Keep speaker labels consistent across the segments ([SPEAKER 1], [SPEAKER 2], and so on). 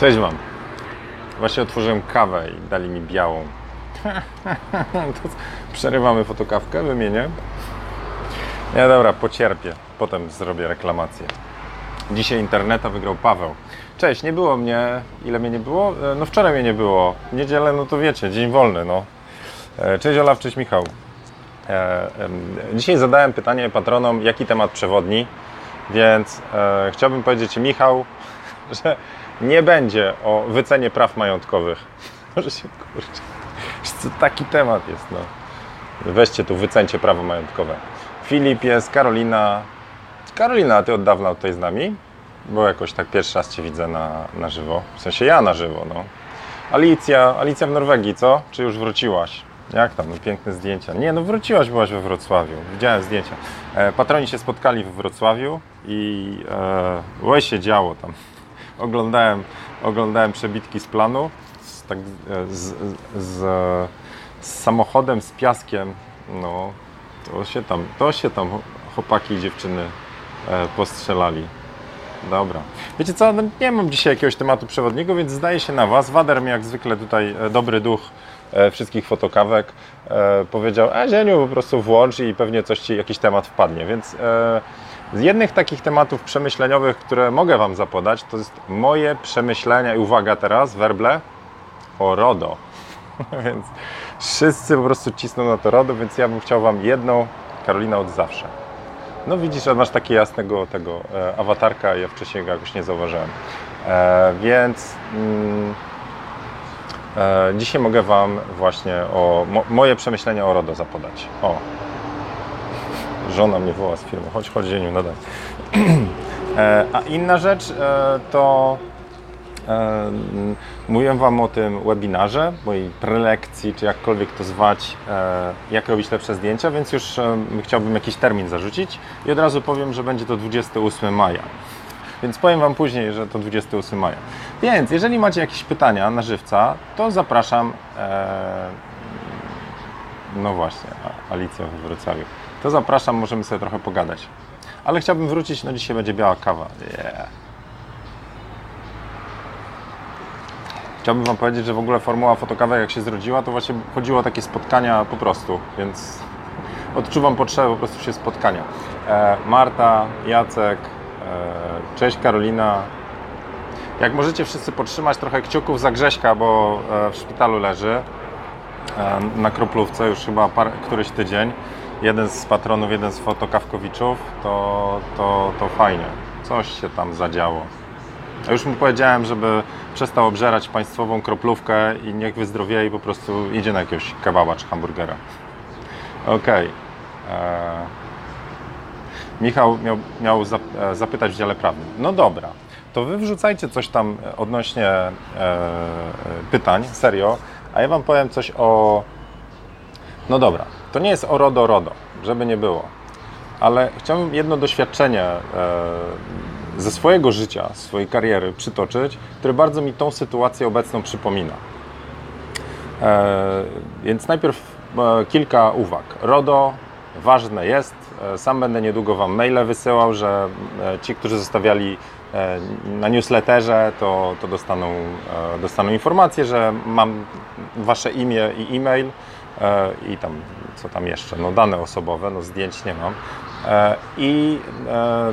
[SPEAKER 1] Cześć Wam. Właśnie otworzyłem kawę i dali mi białą. przerywamy fotokawkę, wymienię. Nie, dobra, pocierpię. Potem zrobię reklamację. Dzisiaj interneta wygrał Paweł. Cześć, nie było mnie. Ile mnie nie było? E, No wczoraj mnie nie było. Niedzielę, no to wiecie, dzień wolny, no. E, Cześć Olaf, cześć Michał. E, Dzisiaj zadałem pytanie patronom, jaki temat przewodni, więc chciałbym powiedzieć Michał, że nie będzie o wycenie praw majątkowych. Może się kurczę. Co, taki temat jest, no. Weźcie tu, wycencie prawo majątkowe. Filip jest, Karolina. Karolina, ty od dawna tutaj z nami? Bo jakoś tak pierwszy raz Cię widzę na, na żywo. W sensie ja na żywo, no. Alicja, Alicja w Norwegii, co? Czy już wróciłaś? Jak tam? No, piękne zdjęcia. Nie, no wróciłaś, byłaś we Wrocławiu. Widziałem zdjęcia. E, patroni się spotkali w Wrocławiu i e, oj się działo tam. Oglądałem, oglądałem przebitki z planu z, tak, e, z, z, z samochodem, z piaskiem. No, to się tam, to się tam chłopaki i dziewczyny e, postrzelali. Dobra. Wiecie co, no nie mam dzisiaj jakiegoś tematu przewodniego, więc zdaje się na Was. Wader mi jak zwykle tutaj e, dobry duch wszystkich fotokawek powiedział, a Zieniu po prostu włącz i pewnie coś Ci, jakiś temat wpadnie. Więc z jednych takich tematów przemyśleniowych, które mogę Wam zapodać, to jest moje przemyślenia i uwaga teraz, werble, o RODO. więc wszyscy po prostu cisną na to RODO, więc ja bym chciał Wam jedną, Karolina od zawsze. No widzisz, że masz takiego jasnego tego e, awatarka, ja wcześniej go jakoś nie zauważyłem. E, więc mm, e, dzisiaj mogę Wam właśnie o mo, moje przemyślenia o RODO zapodać. O, żona mnie woła z filmu, chodź, chodź Zieniu, nadaj. e, a inna rzecz e, to e, mówiłem Wam o tym webinarze, mojej prelekcji, czy jakkolwiek to zwać, jak robić lepsze zdjęcia, więc już chciałbym jakiś termin zarzucić i od razu powiem, że będzie to 28 maja. Więc powiem Wam później, że to 28 maja. Więc jeżeli macie jakieś pytania na żywca, to zapraszam. No właśnie, Alicja we Wrocławiu. To zapraszam, możemy sobie trochę pogadać. Ale chciałbym wrócić, no dzisiaj będzie biała kawa. Yeah. Chciałbym Wam powiedzieć, że w ogóle formuła fotokawek jak się zrodziła, to właśnie chodziło o takie spotkania po prostu, więc odczuwam potrzebę po prostu się spotkania. E, Marta, Jacek, e, cześć Karolina. Jak możecie wszyscy podtrzymać trochę kciuków za Grześka, bo e, w szpitalu leży e, na kroplówce już chyba par, któryś tydzień. Jeden z patronów, jeden z fotokawkowiczów, to, to, to fajnie. Coś się tam zadziało. Ja już mu powiedziałem, żeby przestał obżerać państwową kroplówkę i niech wyzdrowieje i po prostu idzie na jakiegoś kebaba czy hamburgera. Okej. Eee, Michał miał, miał e, zapytać w dziale prawnym. No dobra, to wy wrzucajcie coś tam odnośnie e, pytań, serio, a ja wam powiem coś o... No dobra, to nie jest o RODO RODO, żeby nie było, ale chciałbym jedno doświadczenie e, ze swojego życia, swojej kariery przytoczyć, które bardzo mi tą sytuację obecną przypomina. E, więc najpierw e, kilka uwag. RODO ważne jest. Sam będę niedługo Wam maile wysyłał, że ci, którzy zostawiali na newsletterze, to, to dostaną, dostaną informację, że mam Wasze imię i e-mail i tam, co tam jeszcze, no dane osobowe, no zdjęć nie mam. E, I, e,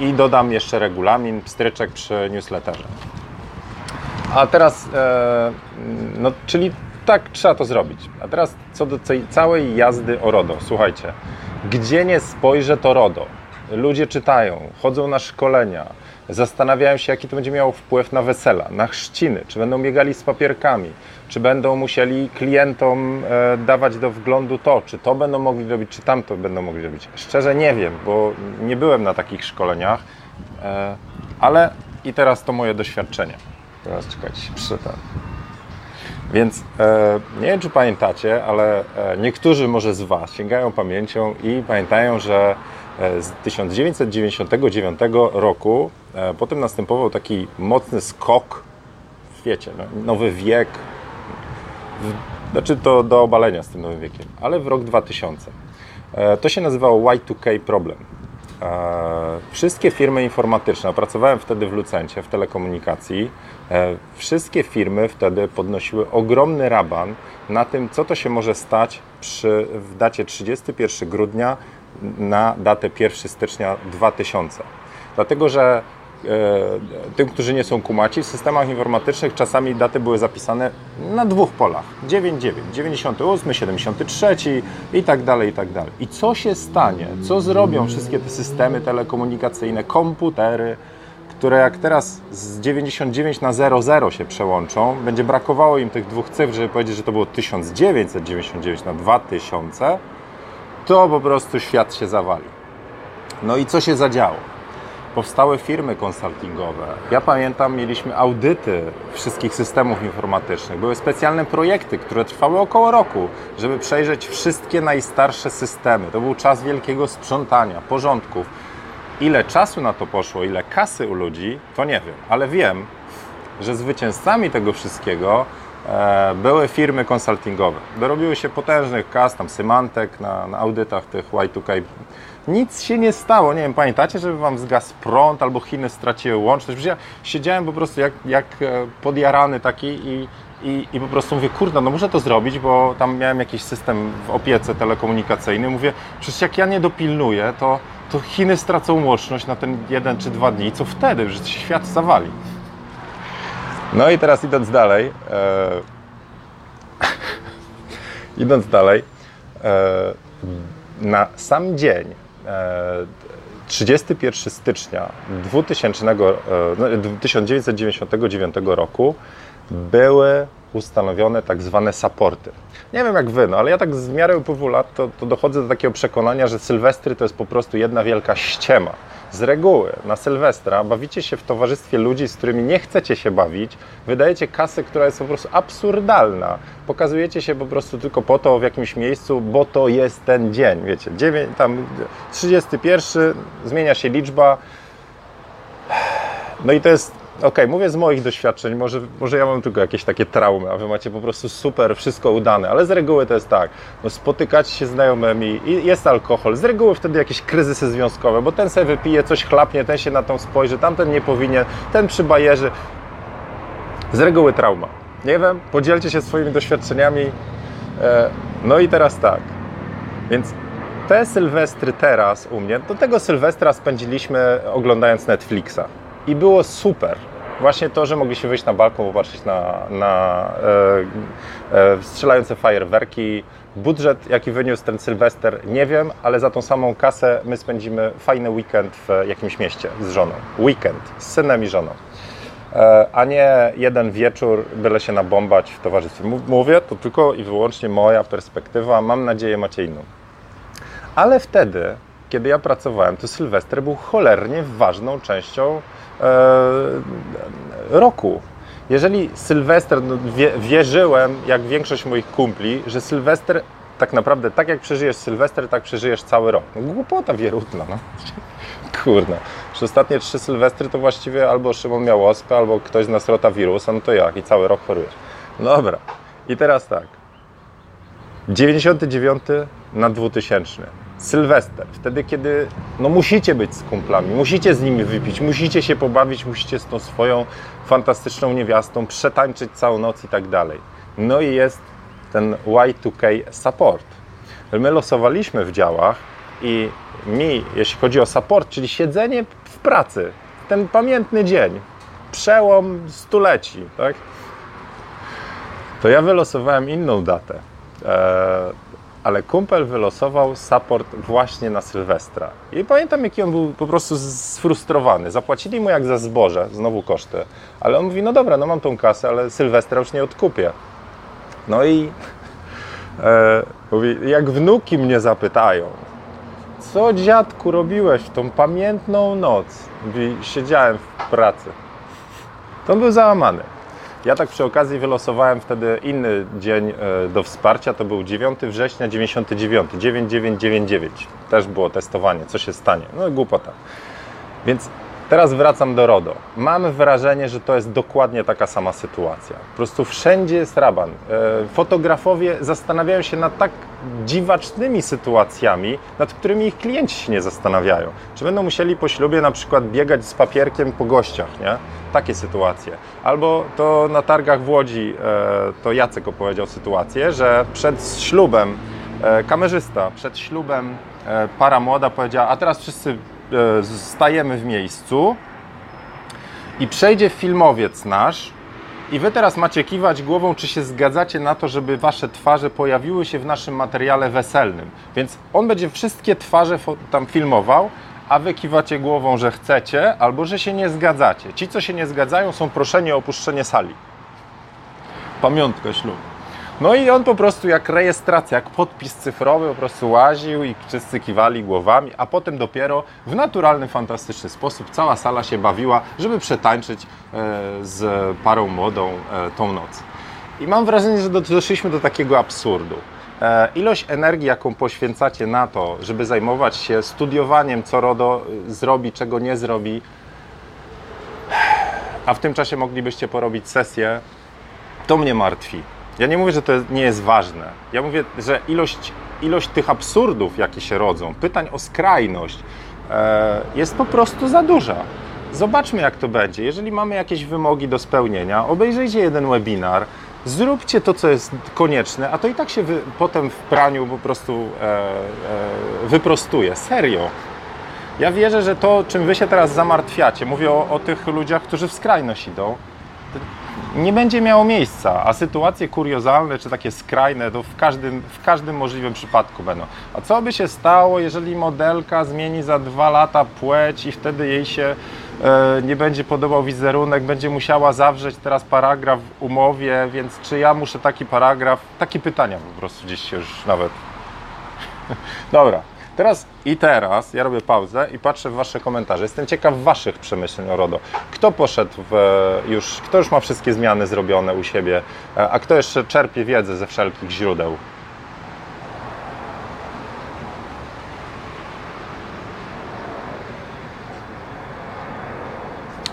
[SPEAKER 1] I dodam jeszcze regulamin, pstryczek przy newsletterze. A teraz, e, no, czyli tak trzeba to zrobić. A teraz co do tej całej jazdy o RODO. Słuchajcie, gdzie nie spojrzę to RODO. Ludzie czytają, chodzą na szkolenia, zastanawiają się, jaki to będzie miało wpływ na wesela, na chrzciny, czy będą biegali z papierkami, czy będą musieli klientom e, dawać do wglądu to, czy to będą mogli robić, czy tamto będą mogli robić. Szczerze nie wiem, bo nie byłem na takich szkoleniach, e, ale i teraz to moje doświadczenie. Teraz czekajcie, przeczytam. Więc e, nie wiem, czy pamiętacie, ale e, niektórzy może z Was sięgają pamięcią i pamiętają, że z 1999 roku potem następował taki mocny skok, wiecie, no, nowy wiek, w, znaczy to do obalenia z tym nowym wiekiem, ale w rok 2000. E, to się nazywało Y2K problem. e, wszystkie firmy informatyczne, pracowałem wtedy w Lucencie, w telekomunikacji, e, wszystkie firmy wtedy podnosiły ogromny raban na tym, co to się może stać przy, w dacie 31 grudnia na datę 1 stycznia 2000. Dlatego, że e, tym, którzy nie są kumaci, w systemach informatycznych czasami daty były zapisane na dwóch polach. 99, 98, 73 i tak dalej, i tak dalej. I co się stanie? Co zrobią wszystkie te systemy telekomunikacyjne, komputery, które jak teraz z 99 na 00 się przełączą, będzie brakowało im tych dwóch cyfr, żeby powiedzieć, że to było 1999 na 2000, to po prostu świat się zawali. No i co się zadziało? Powstały firmy konsultingowe. Ja pamiętam, mieliśmy audyty wszystkich systemów informatycznych. Były specjalne projekty, które trwały około roku, żeby przejrzeć wszystkie najstarsze systemy. To był czas wielkiego sprzątania, porządków. Ile czasu na to poszło, ile kasy u ludzi, to nie wiem, ale wiem, że zwycięzcami tego wszystkiego były firmy konsultingowe. Dorobiły się potężnych kas, tam Symantek na, na audytach tych Y2K. Nic się nie stało. Nie wiem, pamiętacie, żeby wam zgasł prąd albo Chiny straciły łączność? Przecież ja siedziałem po prostu jak, jak e, podjarany taki i, i, i po prostu mówię, kurde, no muszę to zrobić, bo tam miałem jakiś system w opiece telekomunikacyjnej. Mówię, przecież jak ja nie dopilnuję, to, to Chiny stracą łączność na ten jeden czy dwa dni. Co wtedy? Że świat zawali. No i teraz idąc dalej, e... idąc dalej, e... na sam dzień, e... 31 stycznia 2000, e... 1999 roku były ustanowione tak zwane supporty. Nie wiem jak wy, no ale ja tak z miarę upływu lat to, to dochodzę do takiego przekonania, że Sylwestry to jest po prostu jedna wielka ściema. Z reguły na Sylwestra bawicie się w towarzystwie ludzi, z którymi nie chcecie się bawić, wydajecie kasę, która jest po prostu absurdalna. Pokazujecie się po prostu tylko po to w jakimś miejscu, bo to jest ten dzień, wiecie, 9, tam 31, zmienia się liczba. No i to jest Okej, okay, mówię z moich doświadczeń, może, może ja mam tylko jakieś takie traumy, a wy macie po prostu super, wszystko udane, ale z reguły to jest tak, no spotykacie się znajomymi i jest alkohol, z reguły wtedy jakieś kryzysy związkowe, bo ten sobie wypije, coś chlapnie, ten się na tą spojrzy, tamten nie powinien, ten przy bajerze. Z reguły trauma. Nie wiem, podzielcie się swoimi doświadczeniami. E, no i teraz tak, więc te sylwestry teraz u mnie, do tego sylwestra spędziliśmy oglądając Netflixa i było super. Właśnie to, że mogliśmy wyjść na balkon, popatrzeć na, na e, e, strzelające fajerwerki. Budżet, jaki wyniósł ten Sylwester, nie wiem, ale za tą samą kasę my spędzimy fajny weekend w jakimś mieście z żoną. Weekend z synem i żoną. E, a nie jeden wieczór, byle się nabombać w towarzystwie. Mówię, to tylko i wyłącznie moja perspektywa. Mam nadzieję, macie inną. Ale wtedy, kiedy ja pracowałem, to Sylwester był cholernie ważną częścią roku. Jeżeli Sylwester, no, wierzyłem, jak większość moich kumpli, że Sylwester tak naprawdę, tak jak przeżyjesz Sylwester, tak przeżyjesz cały rok. No, głupota wierutna, no. Kurde. Przez ostatnie trzy Sylwestry to właściwie albo Szymon miał ospę, albo ktoś z nas rotawirusa, no to jak? I cały rok chorujesz. Dobra. I teraz tak. 99 na 2000. Sylwester, wtedy kiedy no, musicie być z kumplami, musicie z nimi wypić, musicie się pobawić, musicie z tą swoją fantastyczną niewiastą przetańczyć całą noc i tak dalej. No i jest ten Y2K support. My losowaliśmy w działach i mi, jeśli chodzi o support, czyli siedzenie w pracy, ten pamiętny dzień, przełom stuleci, tak? to ja wylosowałem inną datę. Eee, ale kumpel wylosował support właśnie na Sylwestra. I pamiętam, jaki on był po prostu sfrustrowany. Zapłacili mu jak za zboże, znowu koszty, ale on mówi, no dobra, no mam tą kasę, ale Sylwestra już nie odkupię. No i e, mówi, jak wnuki mnie zapytają, co dziadku robiłeś w tą pamiętną noc? Mówi, siedziałem w pracy. To on był załamany. Ja tak przy okazji wylosowałem wtedy inny dzień e, do wsparcia, to był 9 września 99, 9999. Też było testowanie, co się stanie. No głupota. Więc Teraz wracam do RODO. Mam wrażenie, że to jest dokładnie taka sama sytuacja. Po prostu wszędzie jest raban. E, fotografowie zastanawiają się nad tak dziwacznymi sytuacjami, nad którymi ich klienci się nie zastanawiają. Czy będą musieli po ślubie na przykład biegać z papierkiem po gościach, nie? Takie sytuacje. Albo to na targach w Łodzi, e, to Jacek opowiedział sytuację, że przed ślubem e, kamerzysta, przed ślubem para młoda powiedziała, a teraz wszyscy stajemy w miejscu i przejdzie filmowiec nasz i wy teraz macie kiwać głową, czy się zgadzacie na to, żeby wasze twarze pojawiły się w naszym materiale weselnym. Więc on będzie wszystkie twarze tam filmował, a wy kiwacie głową, że chcecie, albo że się nie zgadzacie. Ci, co się nie zgadzają, są proszeni o opuszczenie sali. Pamiątka ślubu. No i on po prostu jak rejestracja, jak podpis cyfrowy po prostu łaził i wszyscy kiwali głowami, a potem dopiero w naturalny, fantastyczny sposób cała sala się bawiła, żeby przetańczyć e, z parą młodą e, tą noc. I mam wrażenie, że doszliśmy do takiego absurdu. E, ilość energii, jaką poświęcacie na to, żeby zajmować się studiowaniem, co RODO zrobi, czego nie zrobi, a w tym czasie moglibyście porobić sesję, to mnie martwi. Ja nie mówię, że to nie jest ważne. Ja mówię, że ilość, ilość tych absurdów, jakie się rodzą, pytań o skrajność, e, jest po prostu za duża. Zobaczmy, jak to będzie. Jeżeli mamy jakieś wymogi do spełnienia, obejrzyjcie jeden webinar, zróbcie to, co jest konieczne, a to i tak się wy, potem w praniu po prostu e, e, wyprostuje. Serio. Ja wierzę, że to, czym wy się teraz zamartwiacie, mówię o, o tych ludziach, którzy w skrajność idą, nie będzie miało miejsca, a sytuacje kuriozalne czy takie skrajne to w każdym, w każdym możliwym przypadku będą. A co by się stało, jeżeli modelka zmieni za dwa lata płeć i wtedy jej się e, nie będzie podobał wizerunek, będzie musiała zawrzeć teraz paragraf w umowie, więc czy ja muszę taki paragraf, takie pytania po prostu gdzieś się już nawet... Dobra, Teraz i teraz ja robię pauzę i patrzę w Wasze komentarze. Jestem ciekaw Waszych przemyśleń o RODO. Kto poszedł w, już, kto już ma wszystkie zmiany zrobione u siebie, e, a kto jeszcze czerpie wiedzę ze wszelkich źródeł?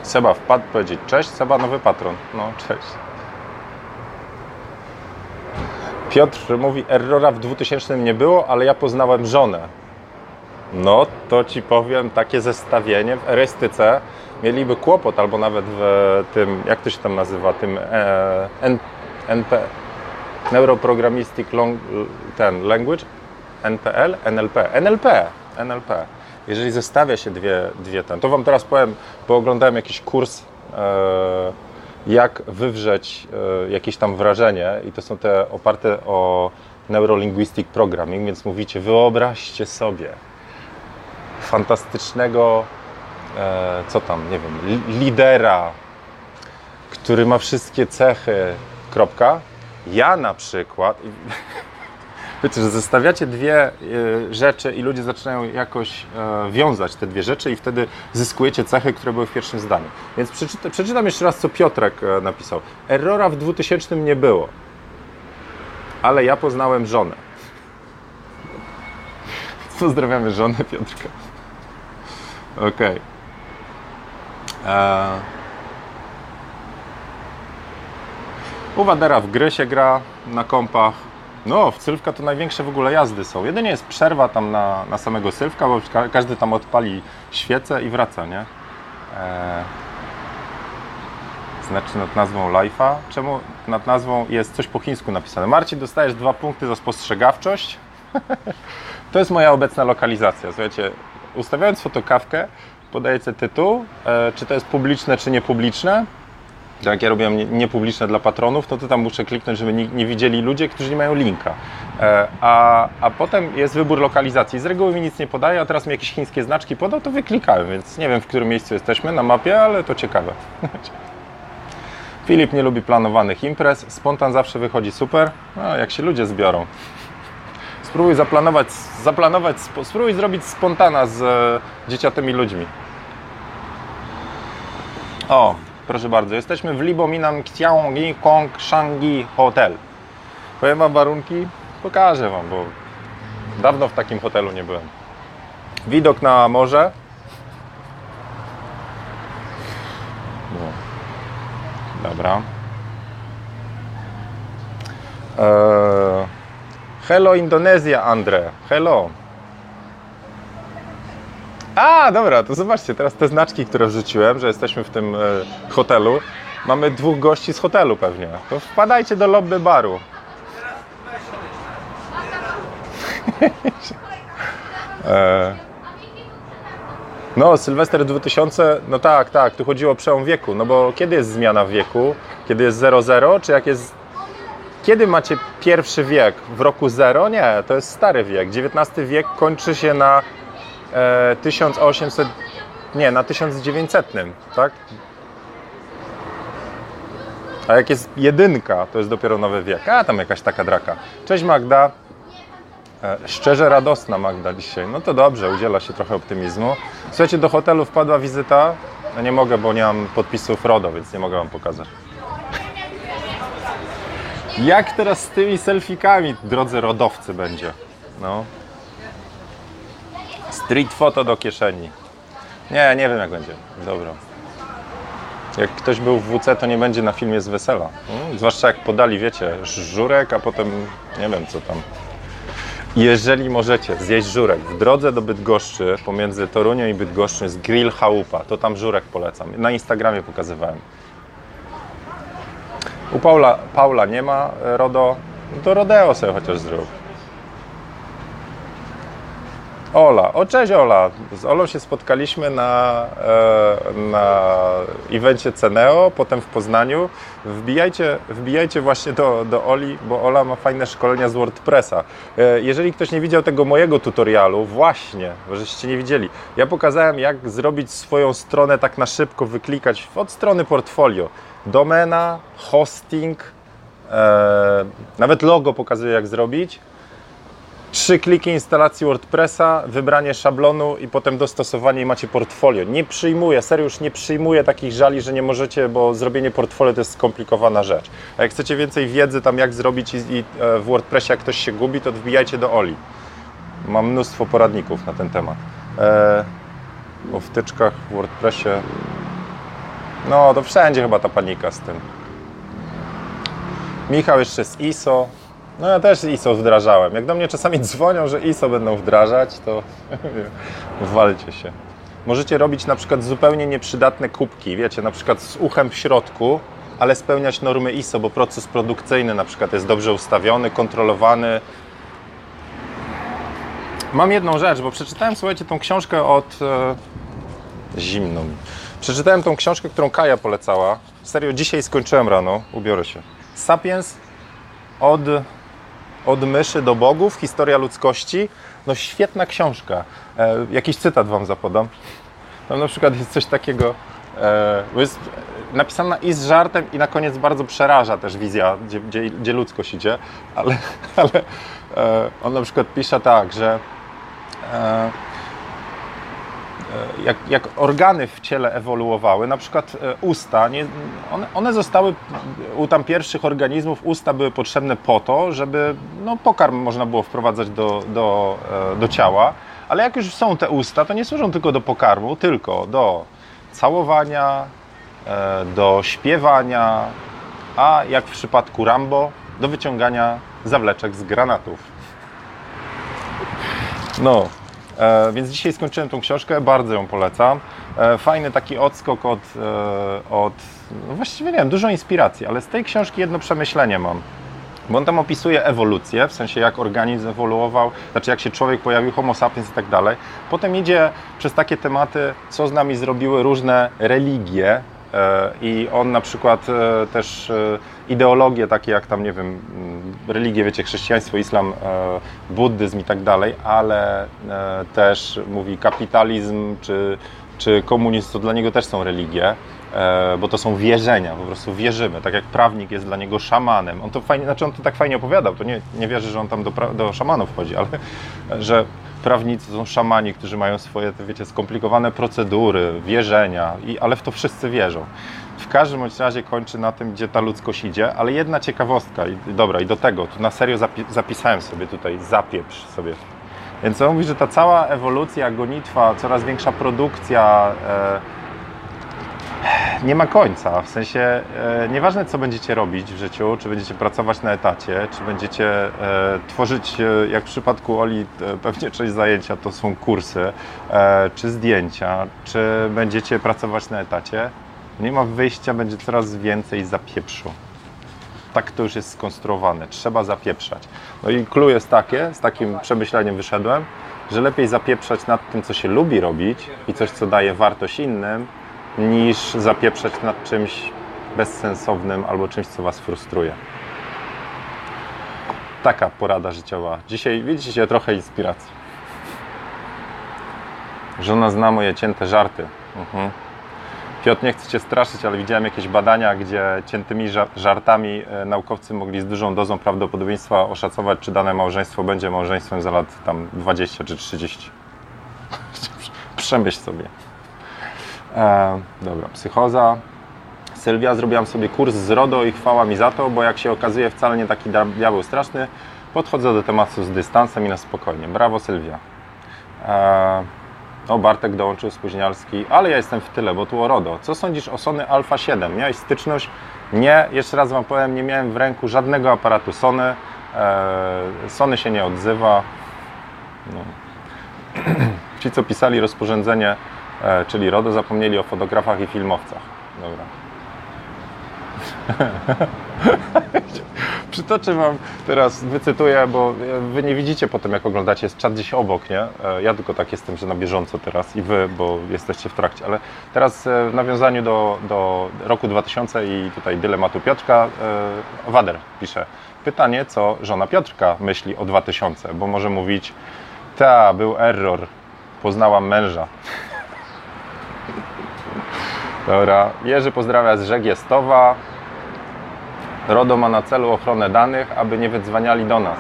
[SPEAKER 1] Seba wpadł powiedzieć cześć. Seba nowy patron. No, cześć. Piotr mówi, errora w 2000 nie było, ale ja poznałem żonę. No to ci powiem, takie zestawienie w erystyce. Mieliby kłopot, albo nawet w tym, jak to się tam nazywa, tym e, NP, Neuroprogrammistic long, ten Language, NPL, NLP, NLP, NLP. Jeżeli zestawia się dwie, dwie ten, to Wam teraz powiem, bo oglądałem jakiś kurs, e, jak wywrzeć e, jakieś tam wrażenie i to są te oparte o Neurolinguistic Programming, więc mówicie, wyobraźcie sobie, fantastycznego, e, co tam, nie wiem, lidera, który ma wszystkie cechy, kropka. Ja na przykład, wiecie, że zestawiacie dwie e, rzeczy i ludzie zaczynają jakoś e, wiązać te dwie rzeczy i wtedy zyskujecie cechy, które były w pierwszym zdaniu. Więc przeczytam, przeczytam jeszcze raz, co Piotrek napisał. Errora w 2000 nie było, ale ja poznałem żonę. Pozdrawiamy żonę Piotrka. Okej. Okay. U Wadera w gry się gra na kompach. No, w Sylwka to największe w ogóle jazdy są. Jedynie jest przerwa tam na, na samego Sylwka, bo każdy tam odpali świecę i wraca, nie? Eee. Znaczy nad nazwą Life'a. Czemu nad nazwą jest coś po chińsku napisane? Marcin, dostajesz dwa punkty za spostrzegawczość. to jest moja obecna lokalizacja. Słuchajcie, ustawiając fotokawkę, podaję sobie tytuł, e, czy to jest publiczne, czy niepubliczne. Jak ja robiłem niepubliczne dla patronów, to, to tam muszę kliknąć, żeby nie, nie widzieli ludzie, którzy nie mają linka. E, a, a potem jest wybór lokalizacji. Z reguły mi nic nie podaje, a teraz mi jakieś chińskie znaczki podał, to wyklikałem, więc nie wiem, w którym miejscu jesteśmy na mapie, ale to ciekawe. Filip nie lubi planowanych imprez, spontan zawsze wychodzi super, no, jak się ludzie zbiorą spróbuj zaplanować, zaplanować spróbuj zrobić spontana z e, dzieciatymi ludźmi. O, proszę bardzo, jesteśmy w Libominan Xiaongi Kong Shangi Hotel. Powiem Wam warunki? Pokażę Wam, bo dawno w takim hotelu nie byłem. Widok na morze. No. Dobra. Eee, hello Indonezja, Andre. Hello. A, dobra, to zobaczcie, teraz te znaczki, które wrzuciłem, że jesteśmy w tym e, hotelu. Mamy dwóch gości z hotelu pewnie. To wpadajcie do lobby baru. e, no, Sylwester 2000, no tak, tak, tu chodziło o przełom wieku, no bo kiedy jest zmiana wieku? Kiedy jest 00, czy jak jest... Kiedy macie pierwszy wiek? W roku 0? Nie, to jest stary wiek. XIX wiek kończy się na e, 1800, nie, na 1900, tak? A jak jest jedynka, to jest dopiero nowy wiek. A tam jakaś taka draka. Cześć Magda. E, Szczerze radosna Magda dzisiaj. No to dobrze, udziela się trochę optymizmu. Słuchajcie, do hotelu wpadła wizyta. No nie mogę, bo nie mam podpisów RODO, więc nie mogę Wam pokazać. Jak teraz z tymi selfikami, drodzy rodowcy, będzie? No. Street photo do kieszeni. Nie, nie wiem jak będzie. Dobra. Jak ktoś był w WC, to nie będzie na filmie z wesela. Mm, zwłaszcza jak podali, wiecie, żurek, a potem nie wiem co tam. Jeżeli możecie zjeść żurek w drodze do Bydgoszczy, pomiędzy Torunią i Bydgoszczą jest Grill Chałupa, to tam żurek polecam. Na Instagramie pokazywałem. U Paula, Paula nie ma e, RODO, no to Rodeo sobie chociaż zrób. Ola. O, cześć Ola. Z Olą się spotkaliśmy na, e, na evencie Ceneo, potem w Poznaniu. Wbijajcie, wbijajcie właśnie do, do Oli, bo Ola ma fajne szkolenia z WordPressa. E, jeżeli ktoś nie widział tego mojego tutorialu, właśnie, żeście nie widzieli, ja pokazałem jak zrobić swoją stronę tak na szybko, wyklikać od strony portfolio. Domena, hosting, e, nawet logo pokazuję jak zrobić. Trzy kliki instalacji WordPressa, wybranie szablonu i potem dostosowanie i macie portfolio. Nie przyjmuję, serio już nie przyjmuję takich żali, że nie możecie, bo zrobienie portfolio to jest skomplikowana rzecz. A jak chcecie więcej wiedzy tam jak zrobić i, i e, w WordPressie jak ktoś się gubi, to wbijajcie do Oli. Mam mnóstwo poradników na ten temat. E, o wtyczkach w WordPressie. No to wszędzie chyba ta panika z tym. Michał jeszcze z ISO. No ja też ISO wdrażałem. Jak do mnie czasami dzwonią, że ISO będą wdrażać, to walcie się. Możecie robić na przykład zupełnie nieprzydatne kubki, wiecie, na przykład z uchem w środku, ale spełniać normy ISO, bo proces produkcyjny na przykład jest dobrze ustawiony, kontrolowany. Mam jedną rzecz, bo przeczytałem, słuchajcie, tą książkę od... E, zimną. Przeczytałem tą książkę, którą Kaja polecała. Serio, dzisiaj skończyłem rano, ubiorę się. Sapiens od od myszy do bogów, historia ludzkości. No świetna książka. E, jakiś cytat Wam zapodam. Tam na przykład jest coś takiego, e, jest napisana i z żartem i na koniec bardzo przeraża też wizja, gdzie, gdzie, gdzie ludzkość idzie, ale, ale e, on na przykład pisze tak, że e, jak, jak, organy w ciele ewoluowały, na przykład e, usta, nie, one, one, zostały u tam pierwszych organizmów, usta były potrzebne po to, żeby no, pokarm można było wprowadzać do, do, e, do ciała, ale jak już są te usta, to nie służą tylko do pokarmu, tylko do całowania, e, do śpiewania, a jak w przypadku Rambo, do wyciągania zawleczek z granatów. No, E, więc dzisiaj skończyłem tą książkę, bardzo ją polecam. E, fajny taki odskok od, e, od no właściwie nie wiem, dużo inspiracji, ale z tej książki jedno przemyślenie mam. Bo on tam opisuje ewolucję, w sensie jak organizm ewoluował, znaczy jak się człowiek pojawił, homo sapiens i tak dalej. Potem idzie przez takie tematy, co z nami zrobiły różne religie, i on na przykład też ideologie takie jak tam, nie wiem, mm, religie, wiecie, chrześcijaństwo, islam, buddyzm i tak dalej, ale też mówi kapitalizm czy, czy komunizm, to dla niego też są religie, bo to są wierzenia, po prostu wierzymy, tak jak prawnik jest dla niego szamanem. On to fajnie, znaczy on to tak fajnie opowiadał, to nie, nie wierzy, że on tam do, do szamanów chodzi, ale że prawnicy są szamani, którzy mają swoje, wiecie, skomplikowane procedury, wierzenia, i, ale w to wszyscy wierzą. W każdym bądź razie kończy na tym, gdzie ta ludzkość idzie, ale jedna ciekawostka, i dobra, i do tego, tu na serio zapi zapisałem sobie tutaj, zapieprz sobie. Więc on mówi, że ta cała ewolucja, gonitwa, coraz większa produkcja, e, nie ma końca. W sensie e, nieważne, co będziecie robić w życiu, czy będziecie pracować na etacie, czy będziecie e, tworzyć, e, jak w przypadku Oli, pewnie część zajęcia to są kursy, czy zdjęcia, czy będziecie pracować na etacie, nie ma wyjścia, będzie coraz więcej zapieprzu. Tak to już jest skonstruowane. Trzeba zapieprzać. No i clue jest takie, z takim przemyśleniem wyszedłem, że lepiej zapieprzać nad tym, co się lubi robić i coś, co daje wartość innym, niż zapieprzać nad czymś bezsensownym albo czymś, co Was frustruje. Taka porada życiowa. Dzisiaj widzicie trochę inspiracji. Żona zna moje cięte żarty. Mhm. Piotr, nie chcę Cię straszyć, ale widziałem jakieś badania, gdzie ciętymi ża- żartami e, naukowcy mogli z dużą dozą prawdopodobieństwa oszacować, czy dane małżeństwo będzie małżeństwem za lat tam 20 czy 30. Przemyśl sobie. E, dobra, psychoza. Sylwia, zrobiłam sobie kurs z RODO i chwała mi za to, bo jak się okazuje wcale nie taki dia- diabeł straszny. Podchodzę do tematu z dystansem i na spokojnie. Brawo Sylwia. E, o, Bartek dołączył spóźnialski, ale ja jestem w tyle, bo tu o RODO. Co sądzisz o Sony Alpha 7? Miałeś styczność? Nie, jeszcze raz Wam powiem, nie miałem w ręku żadnego aparatu Sony. E, Sony się nie odzywa. No. Ci, co pisali rozporządzenie, e, czyli RODO, zapomnieli o fotografach i filmowcach. Dobra. Przytoczę Wam teraz, wycytuję, bo Wy nie widzicie potem, jak oglądacie, jest czat gdzieś obok, nie? E, Ja tylko tak jestem, że na bieżąco teraz i Wy, bo jesteście w trakcie, ale teraz e, w nawiązaniu do, do roku 2000 i tutaj dylematu Piotrka, e, Wader pisze, pytanie, co żona Piotrka myśli o 2000, bo może mówić, ta, był error, poznałam męża. Dobra, Jerzy pozdrawia z Żegiestowa. RODO ma na celu ochronę danych, aby nie wydzwaniali do nas.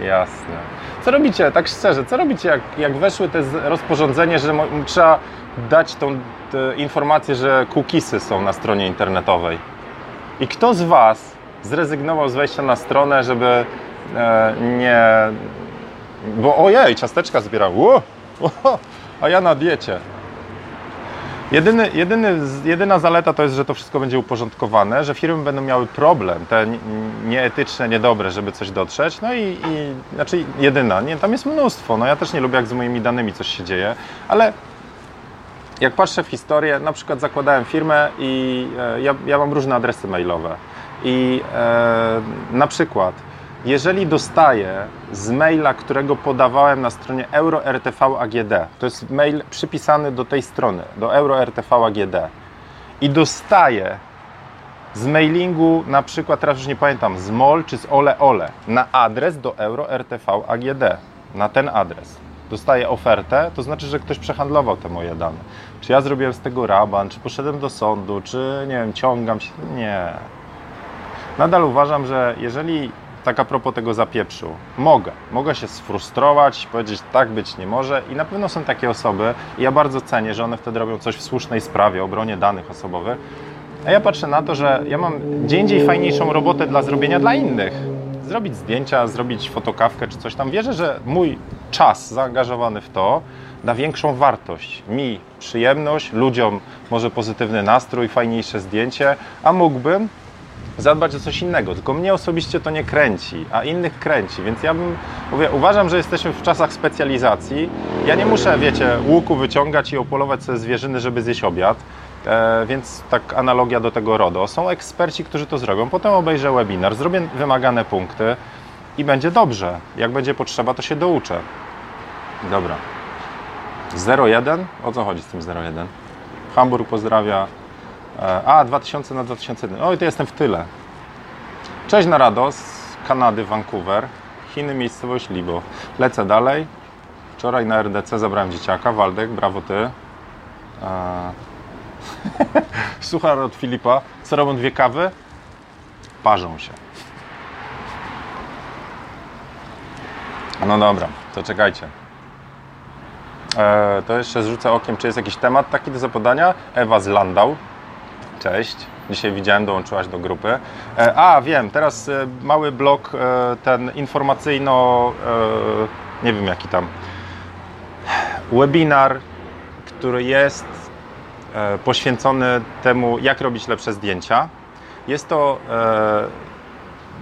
[SPEAKER 1] Jasne. Co robicie, tak szczerze, co robicie, jak, jak weszły te rozporządzenie, że trzeba dać tą informację, że cookiesy są na stronie internetowej? I kto z Was zrezygnował z wejścia na stronę, żeby e, nie... Bo ojej, ciasteczka zbierał, Ło, ło, a ja na diecie. Jedyny, jedyny, jedyna zaleta to jest, że to wszystko będzie uporządkowane, że firmy będą miały problem, te ni- nieetyczne, niedobre, żeby coś dotrzeć. No i, i znaczy jedyna, nie, tam jest mnóstwo. No ja też nie lubię, jak z moimi danymi coś się dzieje, ale jak patrzę w historię, na przykład zakładałem firmę i e, ja, ja mam różne adresy mailowe. I e, na przykład, jeżeli dostaję z maila, którego podawałem na stronie EuroRTV AGD, to jest mail przypisany do tej strony, do EuroRTV AGD, i dostaję z mailingu, na przykład, teraz już nie pamiętam, z MOL czy z OLE OLE, na adres do EuroRTV AGD, na ten adres. Dostaję ofertę, to znaczy, że ktoś przehandlował te moje dane. Czy ja zrobiłem z tego raban, czy poszedłem do sądu, czy nie wiem, ciągam się. Nie. Nadal uważam, że jeżeli tak a propos tego zapieprzu, mogę, mogę się sfrustrować, powiedzieć tak być nie może i na pewno są takie osoby i ja bardzo cenię, że one wtedy robią coś w słusznej sprawie, obronie danych osobowych, a ja patrzę na to, że ja mam gdzie indziej fajniejszą robotę dla zrobienia dla innych. Zrobić zdjęcia, zrobić fotokawkę czy coś tam. Wierzę, że mój czas zaangażowany w to da większą wartość. Mi przyjemność, ludziom może pozytywny nastrój, fajniejsze zdjęcie, a mógłbym zadbać o coś innego. Tylko mnie osobiście to nie kręci, a innych kręci. Więc ja bym, mówię, uważam, że jesteśmy w czasach specjalizacji. Ja nie muszę, wiecie, łuku wyciągać i opolować sobie zwierzyny, żeby zjeść obiad. E, więc tak analogia do tego RODO. Są eksperci, którzy to zrobią. Potem obejrzę webinar, zrobię wymagane punkty i będzie dobrze. Jak będzie potrzeba, to się douczę. Dobra. 01? O co chodzi z tym 01? Hamburg pozdrawia. E, A, 2000 na 2001. Oj, to jestem w tyle. Cześć Narado z Kanady, Vancouver. Chiny, miejscowość Libo. Lecę dalej. Wczoraj na RDC zabrałem dzieciaka. Waldek, brawo ty. E, Suchar od Filipa. Co robią dwie kawy? Parzą się. No dobra, to czekajcie. E, to jeszcze zrzucę okiem, czy jest jakiś temat taki do zapodania. Ewa z Landau. Cześć. Dzisiaj widziałem, dołączyłaś do grupy. E, a, wiem, teraz e, mały blok, e, ten informacyjno, nie wiem jaki tam, webinar, który jest poświęcony temu, jak robić lepsze zdjęcia. Jest to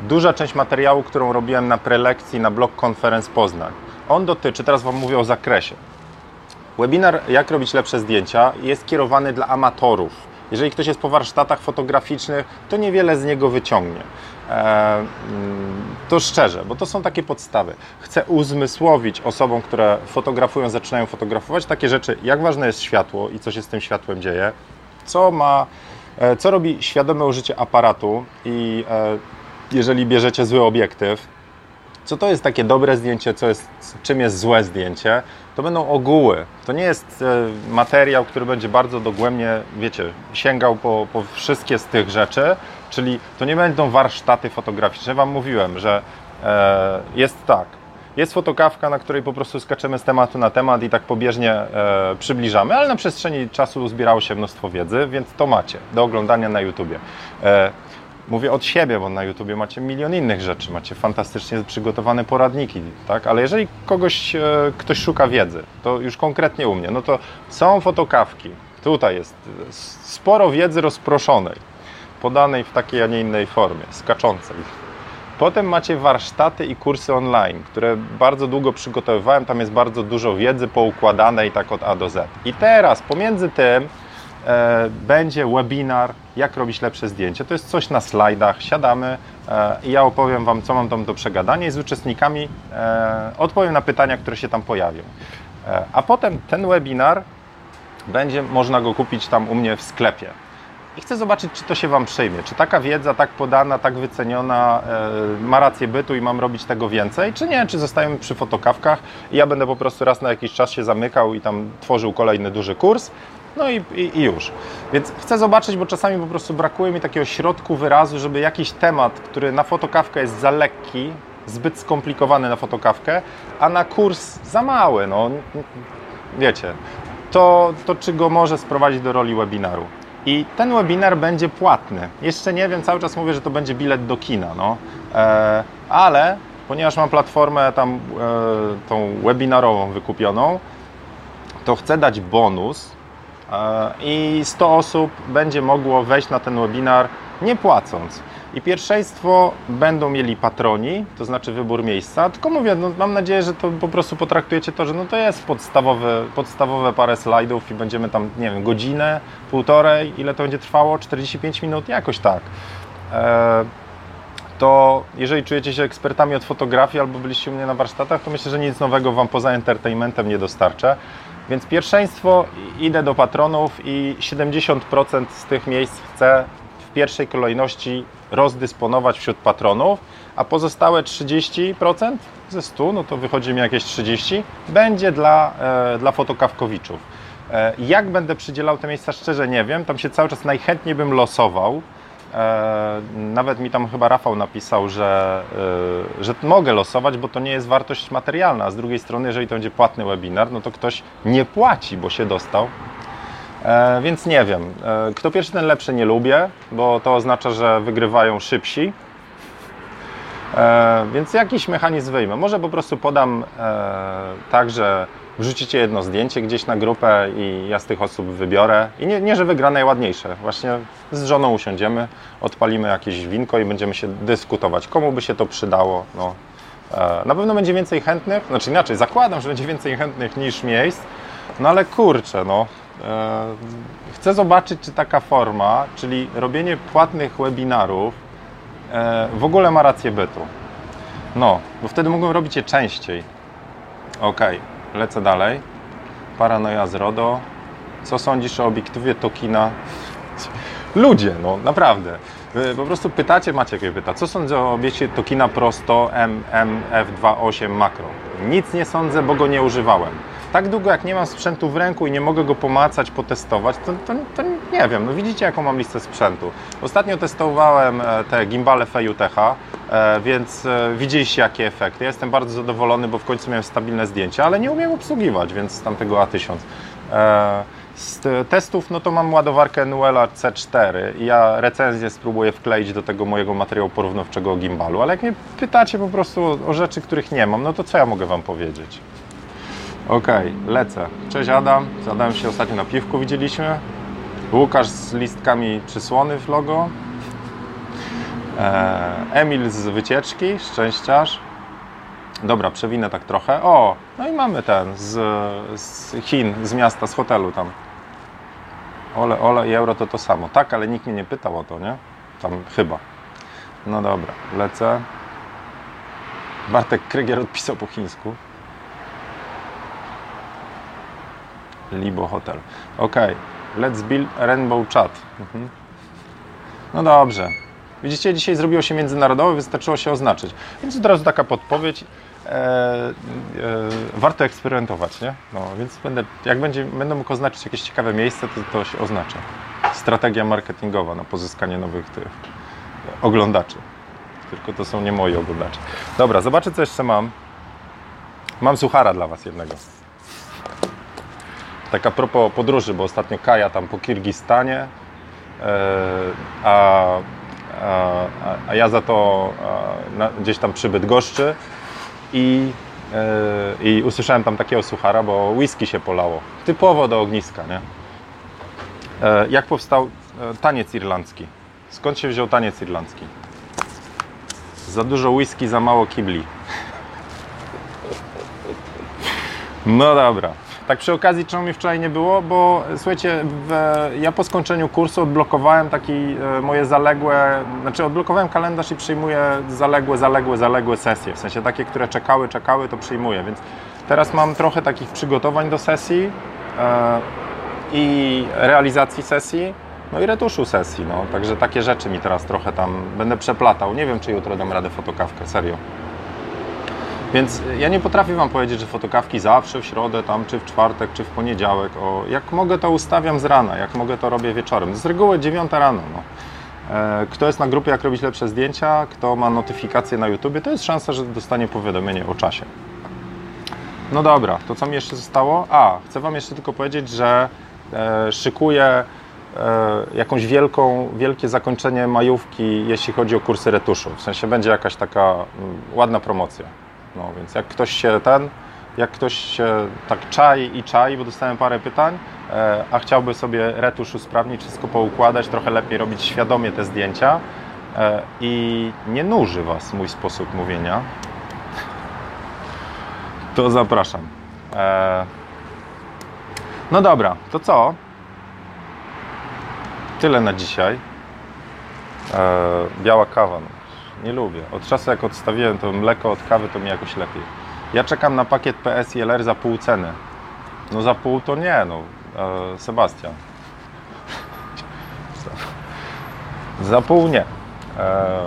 [SPEAKER 1] duża część materiału, którą robiłem na prelekcji na Blog Conference Poznań. On dotyczy, teraz Wam mówię o zakresie. Webinar Jak robić lepsze zdjęcia jest kierowany dla amatorów. Jeżeli ktoś jest po warsztatach fotograficznych, to niewiele z niego wyciągnie. E, mm, to szczerze, bo to są takie podstawy. Chcę uzmysłowić osobom, które fotografują, zaczynają fotografować takie rzeczy, jak ważne jest światło i co się z tym światłem dzieje, co ma, e, co robi świadome użycie aparatu i e, jeżeli bierzecie zły obiektyw, co to jest takie dobre zdjęcie, co jest, czym jest złe zdjęcie, to będą ogóły. To nie jest materiał, który będzie bardzo dogłębnie, wiecie, sięgał po, po wszystkie z tych rzeczy, Czyli to nie będą warsztaty fotograficzne. Wam mówiłem, że e, jest tak. Jest fotokawka, na której po prostu skaczemy z tematu na temat i tak pobieżnie e, przybliżamy, ale na przestrzeni czasu zbierało się mnóstwo wiedzy, więc to macie do oglądania na YouTubie. E, mówię od siebie, bo na YouTubie macie milion innych rzeczy, macie fantastycznie przygotowane poradniki, tak? Ale jeżeli kogoś, e, ktoś szuka wiedzy, to już konkretnie u mnie, no to są fotokawki. Tutaj jest sporo wiedzy rozproszonej podanej w takiej, a nie innej formie, skaczącej. Potem macie warsztaty i kursy online, które bardzo długo przygotowywałem. Tam jest bardzo dużo wiedzy poukładanej tak od A do Z. I teraz pomiędzy tym e, będzie webinar, jak robić lepsze zdjęcie. To jest coś na slajdach. Siadamy e, i ja opowiem Wam, co mam tam do przegadania i z uczestnikami e, odpowiem na pytania, które się tam pojawią. E, a potem ten webinar będzie można go kupić tam u mnie w sklepie i chcę zobaczyć, czy to się Wam przyjmie. Czy taka wiedza, tak podana, tak wyceniona, e, ma rację bytu i mam robić tego więcej, czy nie? Czy zostajemy przy fotokawkach i ja będę po prostu raz na jakiś czas się zamykał i tam tworzył kolejny duży kurs. No i, i, i już. Więc chcę zobaczyć, bo czasami po prostu brakuje mi takiego środku wyrazu, żeby jakiś temat, który na fotokawkę jest za lekki, zbyt skomplikowany na fotokawkę, a na kurs za mały. No, wiecie, to, to czy go może sprowadzić do roli webinaru. I ten webinar będzie płatny. Jeszcze nie wiem, cały czas mówię, że to będzie bilet do kina, no. E, ale ponieważ mam platformę tam e, tą webinarową wykupioną, to chcę dać bonus i 100 osób będzie mogło wejść na ten webinar nie płacąc. I pierwszeństwo będą mieli patroni, to znaczy wybór miejsca. Tylko mówię, no mam nadzieję, że to po prostu potraktujecie to, że no to jest podstawowe, podstawowe parę slajdów i będziemy tam, nie wiem, godzinę, półtorej, ile to będzie trwało? 45 minut? Jakoś tak. E, to jeżeli czujecie się ekspertami od fotografii albo byliście u mnie na warsztatach, to myślę, że nic nowego Wam poza entertainmentem nie dostarczę. Więc pierwszeństwo idę do patronów i 70% z tych miejsc chcę w pierwszej kolejności rozdysponować wśród patronów, a pozostałe 30% ze 100, no to wychodzi mi jakieś 30, będzie dla, e, dla fotokawkowiczów. E, jak będę przydzielał te miejsca, szczerze nie wiem. Tam się cały czas najchętniej bym losował. E, nawet mi tam chyba Rafał napisał, że, e, że mogę losować, bo to nie jest wartość materialna. A z drugiej strony, jeżeli to będzie płatny webinar, no to ktoś nie płaci, bo się dostał, E, więc nie wiem. Kto pierwszy, ten lepszy nie lubię, bo to oznacza, że wygrywają szybsi. Więc jakiś mechanizm wyjmę. Może po prostu podam tak, że wrzucicie jedno zdjęcie gdzieś na grupę i ja z tych osób wybiorę. I nie, nie że wygra najładniejsze. Właśnie z żoną usiądziemy, odpalimy jakieś winko i będziemy się dyskutować, komu by się to przydało. No. Na pewno będzie więcej chętnych, znaczy inaczej, zakładam, że będzie więcej chętnych niż miejsc, no ale kurczę, no, E, chcę zobaczyć, czy taka forma, czyli robienie płatnych webinarów, e, w ogóle ma rację bytu. No, bo wtedy mógłbym robić je częściej. Ok, lecę dalej. Paranoja z RODO. Co sądzisz o obiektywie Tokina? Ludzie, no naprawdę. Wy po prostu pytacie, Maciek pyta, co sądzę o obiektywie Tokina Prosto MMF28 Makro? Nic nie sądzę, bo go nie używałem tak długo jak nie mam sprzętu w ręku i nie mogę go pomacać, potestować, to, to, to nie wiem, no widzicie jaką mam listę sprzętu. Ostatnio testowałem e, te gimbale Fejutecha, więc e, widzieliście jakie efekty. Ja jestem bardzo zadowolony, bo w końcu miałem stabilne zdjęcia, ale nie umiem obsługiwać, więc z tamtego A1000. Z testów, no to mam ładowarkę Nuela C4 i ja recenzję spróbuję wkleić do tego mojego materiału porównawczego o gimbalu, ale jak mnie pytacie po prostu o rzeczy, których nie mam, no to co ja mogę Wam powiedzieć? Okej, okay, lecę. Cześć Adam. Z się ostatnio na piwku widzieliśmy. Łukasz z listkami przysłony w logo. E, Emil z wycieczki, szczęściarz. Dobra, przewinę tak trochę. O, no i mamy ten z, z Chin, z miasta, z hotelu tam. Ole, ole i euro to to samo. Tak, ale nikt mnie nie pytał o to, nie? Tam chyba. No dobra, lecę. Bartek Krygier odpisał po chińsku. Libo Hotel. Ok, let's build Rainbow Chat. Mhm. No dobrze. Widzicie, dzisiaj zrobiło się międzynarodowe, wystarczyło się oznaczyć. Więc od razu taka podpowiedź. E, e, warto eksperymentować, nie? No, więc będę, jak będzie, będę mógł oznaczyć jakieś ciekawe miejsce, to to się oznacza. Strategia marketingowa na pozyskanie nowych tych oglądaczy. Tylko to są nie moi oglądacze. Dobra, zobaczę co jeszcze mam. Mam suchara dla Was jednego. Tak a propos podróży, bo ostatnio Kaja tam po Kirgistanie, e, a, a, ja za to gdzieś tam przy Bydgoszczy i, e, i usłyszałem tam takiego suchara, bo whisky się polało. Typowo do ogniska, nie? E, jak powstał taniec irlandzki? Skąd się wziął taniec irlandzki? Za dużo whisky, za mało kibli. No dobra. Tak przy okazji, czemu mi wczoraj nie było, bo słuchajcie, w, ja po skończeniu kursu odblokowałem taki e, moje zaległe, znaczy odblokowałem kalendarz i przyjmuję zaległe, zaległe, zaległe sesje, w sensie takie, które czekały, czekały, to przyjmuję, więc teraz mam trochę takich przygotowań do sesji e, i realizacji sesji, no i retuszu sesji, no, także takie rzeczy mi teraz trochę tam będę przeplatał, nie wiem, czy jutro dam radę fotokawkę, serio. Więc ja nie potrafię Wam powiedzieć, że fotokawki zawsze w środę, tam, czy w czwartek, czy w poniedziałek. O, jak mogę, to ustawiam z rana, jak mogę, to robię wieczorem. Z reguły 9 rano. No. E, kto jest na grupie, jak robić lepsze zdjęcia, kto ma notyfikacje na YouTube, to jest szansa, że dostanie powiadomienie o czasie. No dobra, to co mi jeszcze zostało? A, chcę Wam jeszcze tylko powiedzieć, że e, szykuję e, jakąś wielką, wielkie zakończenie majówki, jeśli chodzi o kursy retuszu. W sensie będzie jakaś taka m, mm, ładna promocja. No więc jak ktoś się ten, jak ktoś się tak czai i czai, bo dostałem parę pytań, e, a chciałby sobie retusz usprawnić, wszystko poukładać, trochę lepiej robić świadomie te zdjęcia e, i nie nuży Was mój sposób mówienia, to zapraszam. E, no dobra, to co? Tyle na dzisiaj. Biała kawa. Nie lubię. Od czasu jak odstawiłem to mleko od kawy, to mi jakoś lepiej. Ja czekam na pakiet PS i LR za pół ceny. No za pół to nie, no. E, Sebastian. za pół nie. E,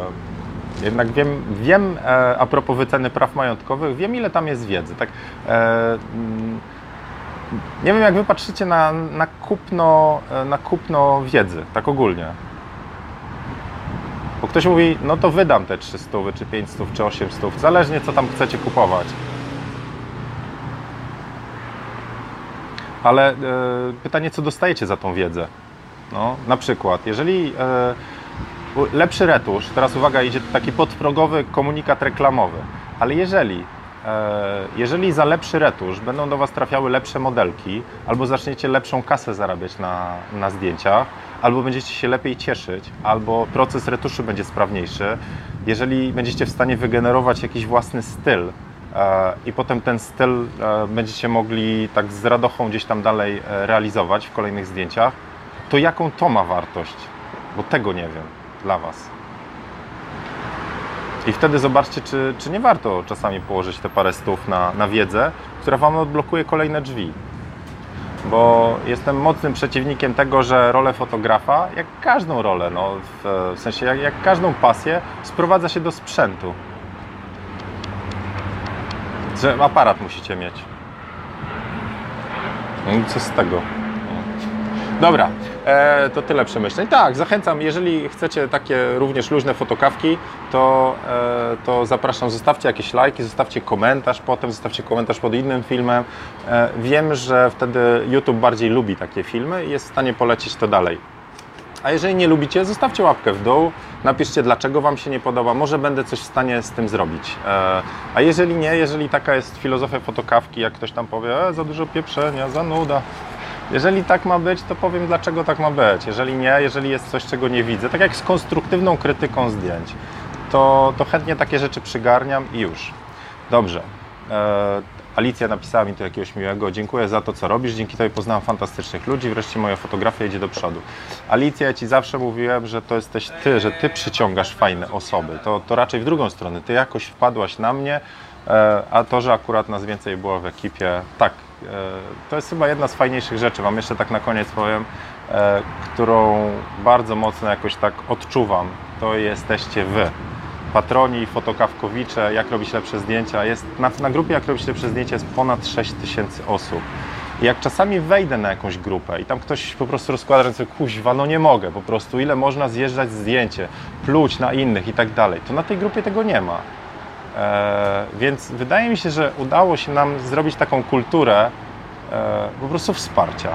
[SPEAKER 1] jednak wiem, wiem e, a propos wyceny praw majątkowych, wiem ile tam jest wiedzy. Tak, e, mm, nie wiem jak wy patrzycie na, na, kupno, e, na kupno wiedzy, tak ogólnie. Bo ktoś mówi, no to wydam te 300 czy 500 czy 800, zależnie co tam chcecie kupować. Ale e, pytanie, co dostajecie za tą wiedzę? No, na przykład, jeżeli e, lepszy retusz, teraz uwaga, idzie taki podprogowy komunikat reklamowy, ale jeżeli e, jeżeli za lepszy retusz będą do Was trafiały lepsze modelki, albo zaczniecie lepszą kasę zarabiać na, na zdjęciach, albo będziecie się lepiej cieszyć, albo proces retuszu będzie sprawniejszy. Jeżeli będziecie w stanie wygenerować jakiś własny styl e, i potem ten styl e, będziecie mogli tak z radochą gdzieś tam dalej e, realizować w kolejnych zdjęciach, to jaką to ma wartość? Bo tego nie wiem dla Was. I wtedy zobaczcie, czy, czy nie warto czasami położyć te parę stów na, na wiedzę, która Wam odblokuje kolejne drzwi bo jestem mocnym przeciwnikiem tego, że rolę fotografa, jak każdą rolę, no, w, w sensie jak, jak każdą pasję, sprowadza się do sprzętu. Że aparat musicie mieć. No co z tego? Dobra, e, to tyle przemyśleń. Tak, zachęcam, jeżeli chcecie takie również luźne fotokawki, to, e, to zapraszam, zostawcie jakieś lajki, zostawcie komentarz potem, zostawcie komentarz pod innym filmem. E, wiem, że wtedy YouTube bardziej lubi takie filmy i jest w stanie polecić to dalej. A jeżeli nie lubicie, zostawcie łapkę w dół, napiszcie dlaczego Wam się nie podoba, może będę coś w stanie z tym zrobić. E, a jeżeli nie, jeżeli taka jest filozofia fotokawki, jak ktoś tam powie, e, za dużo pieprzenia, za nuda, Jeżeli tak ma być, to powiem dlaczego tak ma być. Jeżeli nie, jeżeli jest coś, czego nie widzę, tak jak z konstruktywną krytyką zdjęć, to, to chętnie takie rzeczy przygarniam i już. Dobrze. E, Alicja napisała mi tu jakiegoś miłego. Dziękuję za to, co robisz. Dzięki Tobie poznałam fantastycznych ludzi. Wreszcie moja fotografia idzie do przodu. Alicja, ja Ci zawsze mówiłem, że to jesteś Ty, że Ty przyciągasz fajne osoby. To, to raczej w drugą stronę. Ty jakoś wpadłaś na mnie, e, a to, że akurat nas więcej było w ekipie, tak, to jest chyba jedna z fajniejszych rzeczy. Wam jeszcze tak na koniec powiem, e, którą bardzo mocno jakoś tak odczuwam. To jesteście Wy patroni, fotokawkowicze, jak robić lepsze zdjęcia. Jest, na, na grupie jak robić lepsze zdjęcia jest ponad 6 tysięcy osób. Jak czasami wejdę na jakąś grupę i tam ktoś po prostu rozkłada ręce, kuźwa, no nie mogę, po prostu ile można zjeżdżać zdjęcie, pluć na innych i tak dalej, to na tej grupie tego nie ma. Eee, więc wydaje mi się, że udało się nam zrobić taką kulturę e, po prostu wsparcia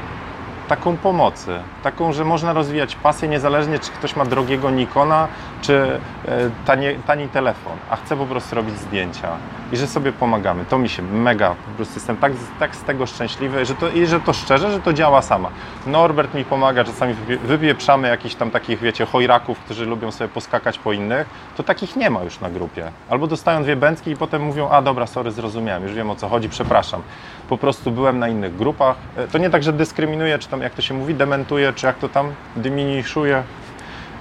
[SPEAKER 1] taką pomocy, taką, że można rozwijać pasję niezależnie, czy ktoś ma drogiego Nikona, czy e, tanie, tani telefon, a chce po prostu robić zdjęcia i że sobie pomagamy. To mi się mega, po prostu jestem tak, tak z tego szczęśliwy że to, i że to szczerze, że to działa sama. Norbert mi pomaga, czasami wypieprzamy jakichś tam takich, wiecie, chojraków, którzy lubią sobie poskakać po innych, to takich nie ma już na grupie. Albo dostają dwie bęcki i potem mówią, a dobra, sorry, zrozumiałem, już wiem o co chodzi, przepraszam. Po prostu byłem na innych grupach. E, to nie tak, że dyskryminuję, czy tam, jak to się mówi, dementuję, czy jak to tam diminiszuję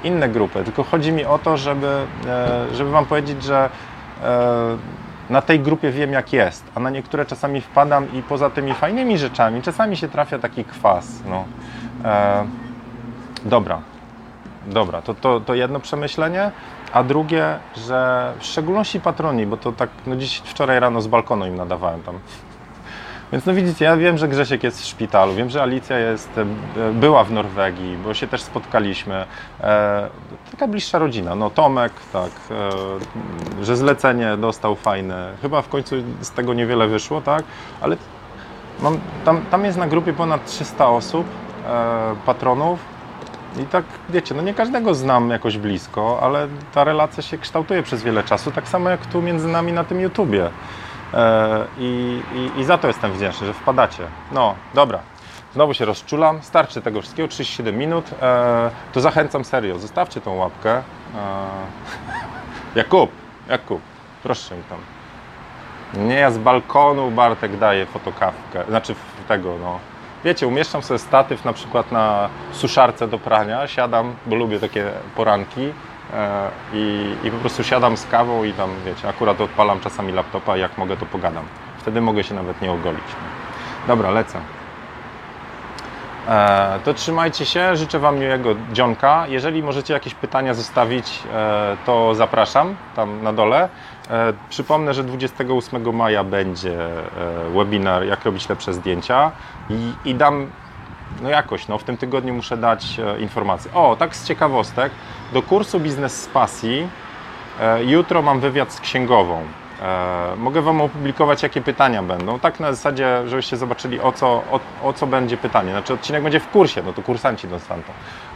[SPEAKER 1] inne grupy, tylko chodzi mi o to, żeby, e, żeby Wam powiedzieć, że e, na tej grupie wiem jak jest, a na niektóre czasami wpadam i poza tymi fajnymi rzeczami czasami się trafia taki kwas. No. E, dobra, dobra, to, to, to jedno przemyślenie, a drugie, że w szczególności patroni, bo to tak, no dziś wczoraj rano z balkonu im nadawałem tam więc no widzicie, ja wiem, że Grzesiek jest w szpitalu, wiem, że Alicja jest, e, była w Norwegii, bo się też spotkaliśmy. E, taka bliższa rodzina. No Tomek, tak, e, że zlecenie dostał fajne. Chyba w końcu z tego niewiele wyszło, tak, ale mam, tam, tam jest na grupie ponad 300 osób, e, patronów. I tak, wiecie, no nie każdego znam jakoś blisko, ale ta relacja się kształtuje przez wiele czasu, tak samo jak tu między nami na tym YouTubie. E, I, i, I, za to jestem wdzięczny, że wpadacie. No, dobra. Znowu się rozczulam. Starczy tego wszystkiego, 37 minut. E, to zachęcam serio, zostawcie tą łapkę. E, Jakub, Jakub, proszę mi tam. Nie, ja z balkonu Bartek daję fotokawkę, znaczy tego, no. Wiecie, umieszczam sobie statyw na przykład na suszarce do prania, siadam, bo lubię takie poranki, i, i po prostu siadam z kawą i tam, wiecie, akurat odpalam czasami laptopa jak mogę to pogadam. Wtedy mogę się nawet nie ogolić. Dobra, lecę. E, to trzymajcie się, życzę Wam miłego dzionka. Jeżeli możecie jakieś pytania zostawić, e, to zapraszam tam na dole. Przypomnę, że 28 maja będzie webinar Jak robić lepsze zdjęcia i, i dam no jakoś, no w tym tygodniu muszę dać e, informację. O, tak z ciekawostek, do kursu Biznes z Pasji e, jutro mam wywiad z księgową. E, mogę Wam opublikować, jakie pytania będą. Tak na zasadzie, żebyście zobaczyli, o co, o, o co będzie pytanie. Znaczy, odcinek będzie w kursie, no to kursanci dostaną.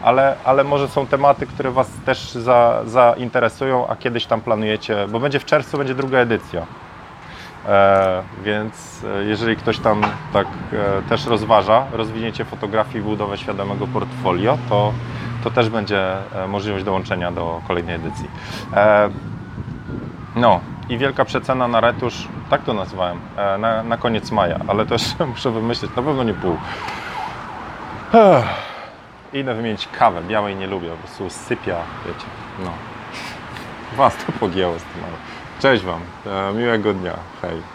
[SPEAKER 1] Ale, ale może są tematy, które Was też za, zainteresują, a kiedyś tam planujecie, bo będzie w czerwcu, będzie druga edycja. E, więc e, jeżeli ktoś tam tak e, też rozważa rozwinięcie fotografii i budowę świadomego portfolio, to, to też będzie możliwość dołączenia do kolejnej edycji. No i wielka przecena na retusz, tak to nazwałem, na, na koniec maja, ale też muszę wymyślić, na pewno nie pół. Idę wymienić kawę, białej nie lubię, po prostu sypia, wiecie, no. Was to pogięło z tym. Cześć Wam, miłego dnia, hej.